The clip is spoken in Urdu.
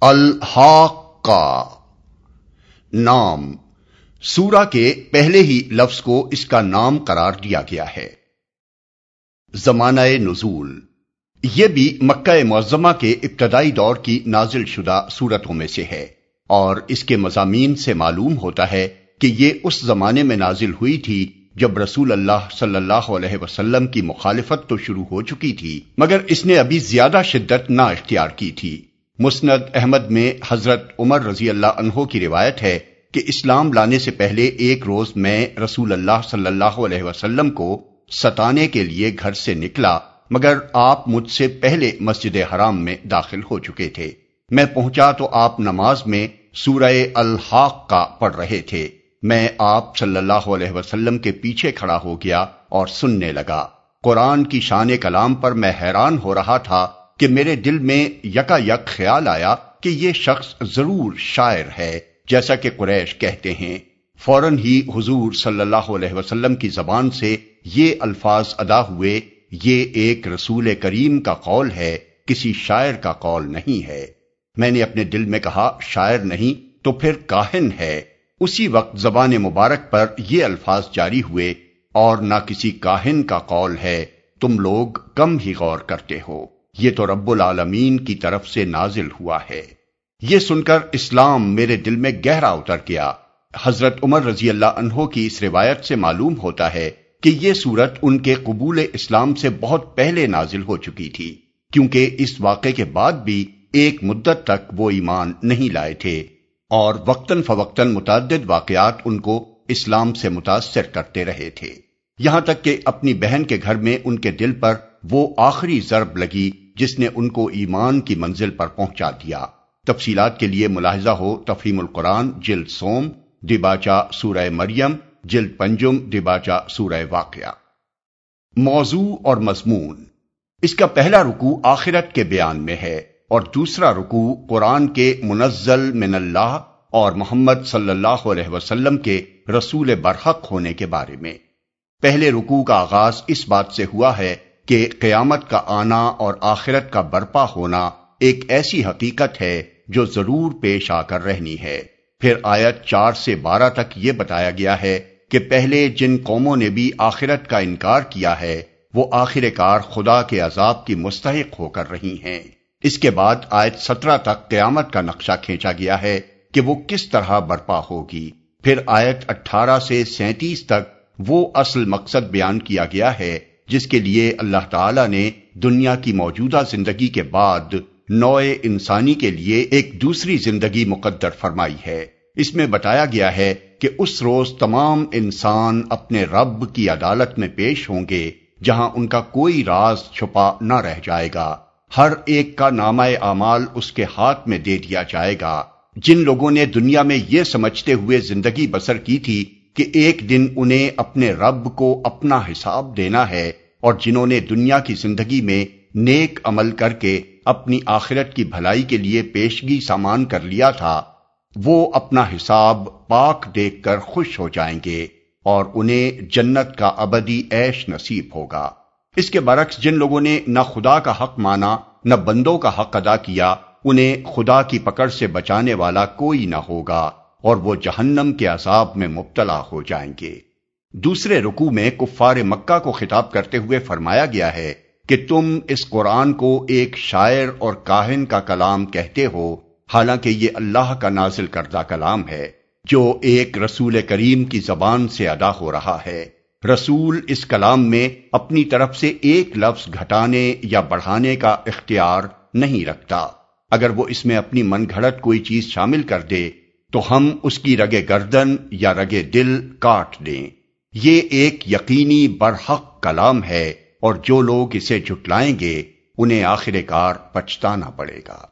الحاق کا نام۔ سورہ کے پہلے ہی لفظ کو اس کا نام قرار دیا گیا ہے۔ زمانہ نزول۔ یہ بھی مکہ معظمہ کے ابتدائی دور کی نازل شدہ صورتوں میں سے ہے۔ اور اس کے مضامین سے معلوم ہوتا ہے کہ یہ اس زمانے میں نازل ہوئی تھی جب رسول اللہ صلی اللہ علیہ وسلم کی مخالفت تو شروع ہو چکی تھی، مگر اس نے ابھی زیادہ شدت نہ اختیار کی تھی۔ مسند احمد میں حضرت عمر رضی اللہ عنہ کی روایت ہے کہ اسلام لانے سے پہلے ایک روز میں رسول اللہ صلی اللہ علیہ وسلم کو ستانے کے لیے گھر سے نکلا، مگر آپ مجھ سے پہلے مسجد حرام میں داخل ہو چکے تھے۔ میں پہنچا تو آپ نماز میں سورہ الحاق کا پڑھ رہے تھے۔ میں آپ صلی اللہ علیہ وسلم کے پیچھے کھڑا ہو گیا اور سننے لگا۔ قرآن کی شان کلام پر میں حیران ہو رہا تھا کہ میرے دل میں یکا یک خیال آیا کہ یہ شخص ضرور شاعر ہے، جیسا کہ قریش کہتے ہیں۔ فوراً ہی حضور صلی اللہ علیہ وسلم کی زبان سے یہ الفاظ ادا ہوئے، یہ ایک رسول کریم کا قول ہے، کسی شاعر کا قول نہیں ہے۔ میں نے اپنے دل میں کہا، شاعر نہیں، تو پھر کاہن ہے۔ اسی وقت زبان مبارک پر یہ الفاظ جاری ہوئے، اور نہ کسی کاہن کا قول ہے، تم لوگ کم ہی غور کرتے ہو۔ یہ تو رب العالمین کی طرف سے نازل ہوا ہے۔ یہ سن کر اسلام میرے دل میں گہرا اتر گیا۔ حضرت عمر رضی اللہ عنہ کی اس روایت سے معلوم ہوتا ہے کہ یہ صورت ان کے قبول اسلام سے بہت پہلے نازل ہو چکی تھی، کیونکہ اس واقعے کے بعد بھی ایک مدت تک وہ ایمان نہیں لائے تھے اور وقتاً فوقتاً متعدد واقعات ان کو اسلام سے متاثر کرتے رہے تھے۔ یہاں تک کہ اپنی بہن کے گھر میں ان کے دل پر وہ آخری ضرب لگی جس نے ان کو ایمان کی منزل پر پہنچا دیا۔ تفصیلات کے لیے ملاحظہ ہو تفہیم القرآن، جلد سوم دباچا سورہ مریم، جلد پنجم دباچا سورہ واقعہ۔ موضوع اور مضمون۔ اس کا پہلا رکو آخرت کے بیان میں ہے اور دوسرا رکو قرآن کے منزل من اللہ اور محمد صلی اللہ علیہ وسلم کے رسول برحق ہونے کے بارے میں۔ پہلے رکو کا آغاز اس بات سے ہوا ہے کہ قیامت کا آنا اور آخرت کا برپا ہونا ایک ایسی حقیقت ہے جو ضرور پیش آ کر رہنی ہے۔ پھر آیت چار سے بارہ تک یہ بتایا گیا ہے کہ پہلے جن قوموں نے بھی آخرت کا انکار کیا ہے، وہ آخر کار خدا کے عذاب کی مستحق ہو کر رہی ہیں۔ اس کے بعد آیت سترہ تک قیامت کا نقشہ کھینچا گیا ہے کہ وہ کس طرح برپا ہوگی۔ پھر آیت اٹھارہ سے سینتیس تک وہ اصل مقصد بیان کیا گیا ہے جس کے لیے اللہ تعالی نے دنیا کی موجودہ زندگی کے بعد نوئے انسانی کے لیے ایک دوسری زندگی مقدر فرمائی ہے۔ اس میں بتایا گیا ہے کہ اس روز تمام انسان اپنے رب کی عدالت میں پیش ہوں گے، جہاں ان کا کوئی راز چھپا نہ رہ جائے گا۔ ہر ایک کا نامہ اعمال اس کے ہاتھ میں دے دیا جائے گا۔ جن لوگوں نے دنیا میں یہ سمجھتے ہوئے زندگی بسر کی تھی کہ ایک دن انہیں اپنے رب کو اپنا حساب دینا ہے اور جنہوں نے دنیا کی زندگی میں نیک عمل کر کے اپنی آخرت کی بھلائی کے لیے پیشگی سامان کر لیا تھا، وہ اپنا حساب پاک دیکھ کر خوش ہو جائیں گے اور انہیں جنت کا ابدی ایش نصیب ہوگا۔ اس کے برعکس جن لوگوں نے نہ خدا کا حق مانا، نہ بندوں کا حق ادا کیا، انہیں خدا کی پکڑ سے بچانے والا کوئی نہ ہوگا۔ اور وہ جہنم کے عذاب میں مبتلا ہو جائیں گے۔ دوسرے رکو میں کفار مکہ کو خطاب کرتے ہوئے فرمایا گیا ہے کہ تم اس قرآن کو ایک شاعر اور کاہن کا کلام کہتے ہو۔ حالانکہ یہ اللہ کا نازل کردہ کلام ہے جو ایک رسول کریم کی زبان سے ادا ہو رہا ہے۔ رسول اس کلام میں اپنی طرف سے ایک لفظ گھٹانے یا بڑھانے کا اختیار نہیں رکھتا۔ اگر وہ اس میں اپنی من گھڑت کوئی چیز شامل کر دے تو ہم اس کی رگے گردن یا رگے دل کاٹ دیں۔ یہ ایک یقینی برحق کلام ہے اور جو لوگ اسے جھٹلائیں گے، انہیں آخر کار پچھتانا پڑے گا۔